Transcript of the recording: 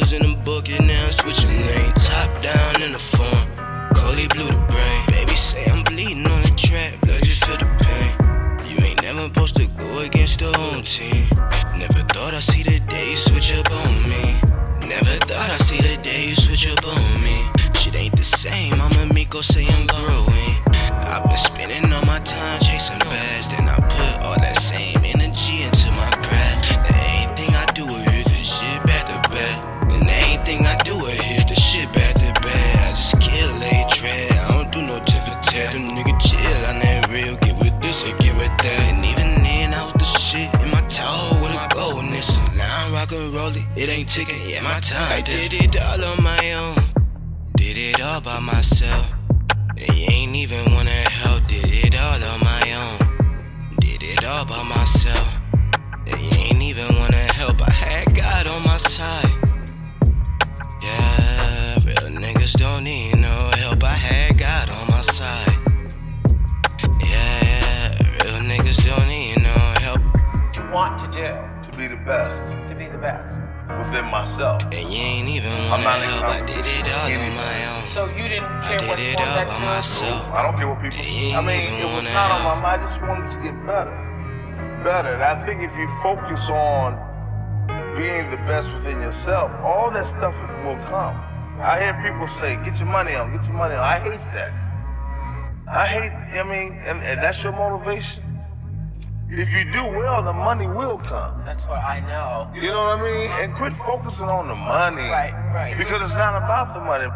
was in book and now I'm switching lane. Top down in the phone, Koley blew the brain. Baby say I'm bleeding on the track, blood just feel the pain. You ain't never supposed to go against the home team. Never thought I'd see the day you switch up on me. Never thought I'd see the day you switch up on me. Shit ain't the same, I'm a Miko say I'm tit. Them nigga chill, I never real. Get with this or get with that. And even then, I was the shit in my toe with a goldness. Now I'm rockin' rolling, it ain't ticking, yeah, my time. I did it all on my own, did it all by myself. And you ain't even wanna help, did it all on my own. Did it all by myself. And you ain't even wanna help, I had God on my side. To be the best to be the best. within myself. And you ain't even I'm wanna not in help, I did it all on competition. my own. So you didn't I care did what it form all that by myself. I don't care what people. You I mean, it was wanna not on my mind. I just wanted to get better, better. And I think if you focus on being the best within yourself, all that stuff will come. I hear people say, "Get your money on, get your money on." I hate that. I hate. I mean, and, and that's your motivation. If you do well, the money will come. That's what I know. You know what I mean? And quit focusing on the money. Right, right. Because it's not about the money.